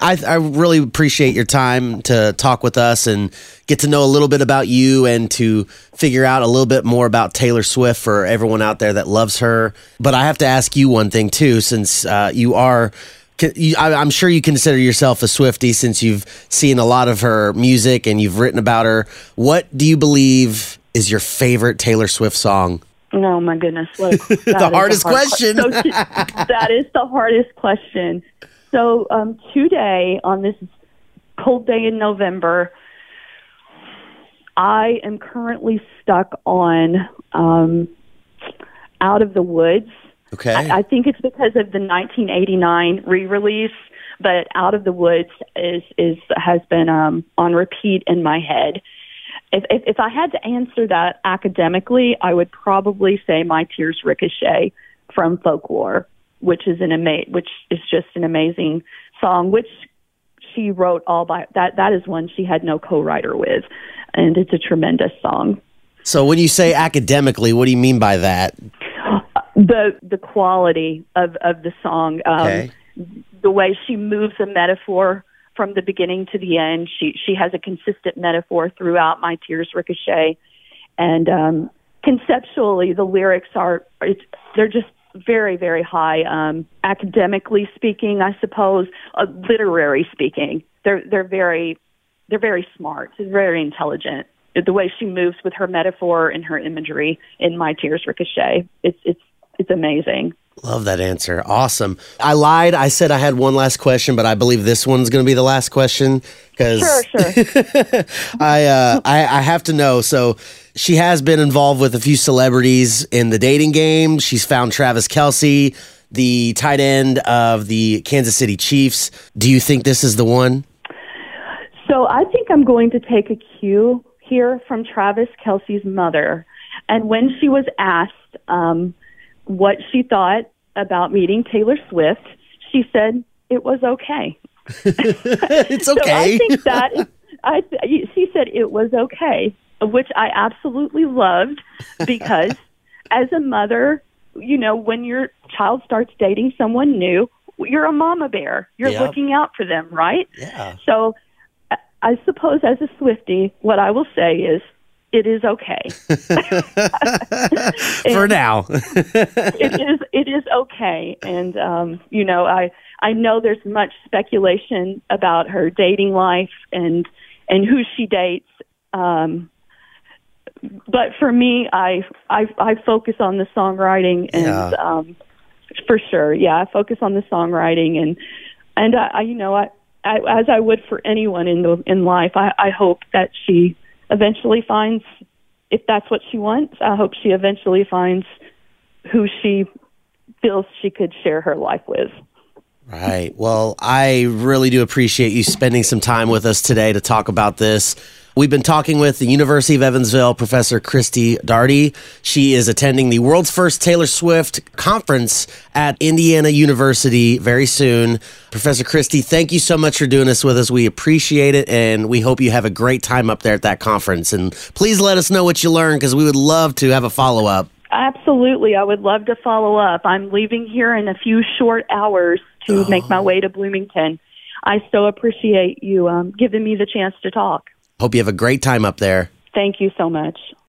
I, I really appreciate your time to talk with us and get to know a little bit about you and to figure out a little bit more about Taylor Swift for everyone out there that loves her. But I have to ask you one thing too, since uh, you are. I'm sure you consider yourself a Swifty since you've seen a lot of her music and you've written about her. What do you believe is your favorite Taylor Swift song? Oh my goodness! Look, the hardest hard question. so, that is the hardest question. So um, today, on this cold day in November, I am currently stuck on um, Out of the Woods. Okay. I, I think it's because of the 1989 re-release, but Out of the Woods is is has been um, on repeat in my head. If, if if I had to answer that academically, I would probably say My Tears Ricochet from Folklore which is an ama- which is just an amazing song, which she wrote all by that. That is one she had no co-writer with, and it's a tremendous song. So, when you say academically, what do you mean by that? The the quality of of the song, um, okay. the way she moves a metaphor from the beginning to the end. She she has a consistent metaphor throughout. My tears ricochet, and um, conceptually, the lyrics are it's they're just very, very high. Um, academically speaking, I suppose, uh, literary speaking, they're they're very they're very smart. They're very intelligent. The way she moves with her metaphor and her imagery in My Tears Ricochet, it's it's it's amazing. Love that answer. Awesome. I lied. I said I had one last question, but I believe this one's going to be the last question because sure, sure. I, uh, I I have to know. So she has been involved with a few celebrities in the dating game. She's found Travis Kelce, the tight end of the Kansas City Chiefs. Do you think this is the one? So I think I'm going to take a cue here from Travis Kelce's mother. And when she was asked um, what she thought about meeting Taylor Swift, she said it was okay. it's okay. so I think that is, I she said it was okay, which I absolutely loved because as a mother, you know, when your child starts dating someone new, you're a mama bear. You're yep. looking out for them, right? Yeah. So I suppose as a Swifty, what I will say is it is okay. For now. it is it is okay. And um, you know, I I know there's much speculation about her dating life and and who she dates. Um but for me I I I focus on the songwriting and yeah. um for sure. Yeah, I focus on the songwriting and and I, I you know, I, I as I would for anyone in the in life, I I hope that she eventually finds if that's what she wants. I hope she eventually finds who she feels she could share her life with. Right. Well, I really do appreciate you spending some time with us today to talk about this. We've been talking with the University of Evansville professor Kristie Daugherty. She is attending the world's first Taylor Swift conference at Indiana University very soon. Professor Kristie, thank you so much for doing this with us. We appreciate it and we hope you have a great time up there at that conference. And please let us know what you learned because we would love to have a follow up. Absolutely. I would love to follow up. I'm leaving here in a few short hours to oh. make my way to Bloomington. I so appreciate you um, giving me the chance to talk. Hope you have a great time up there. Thank you so much.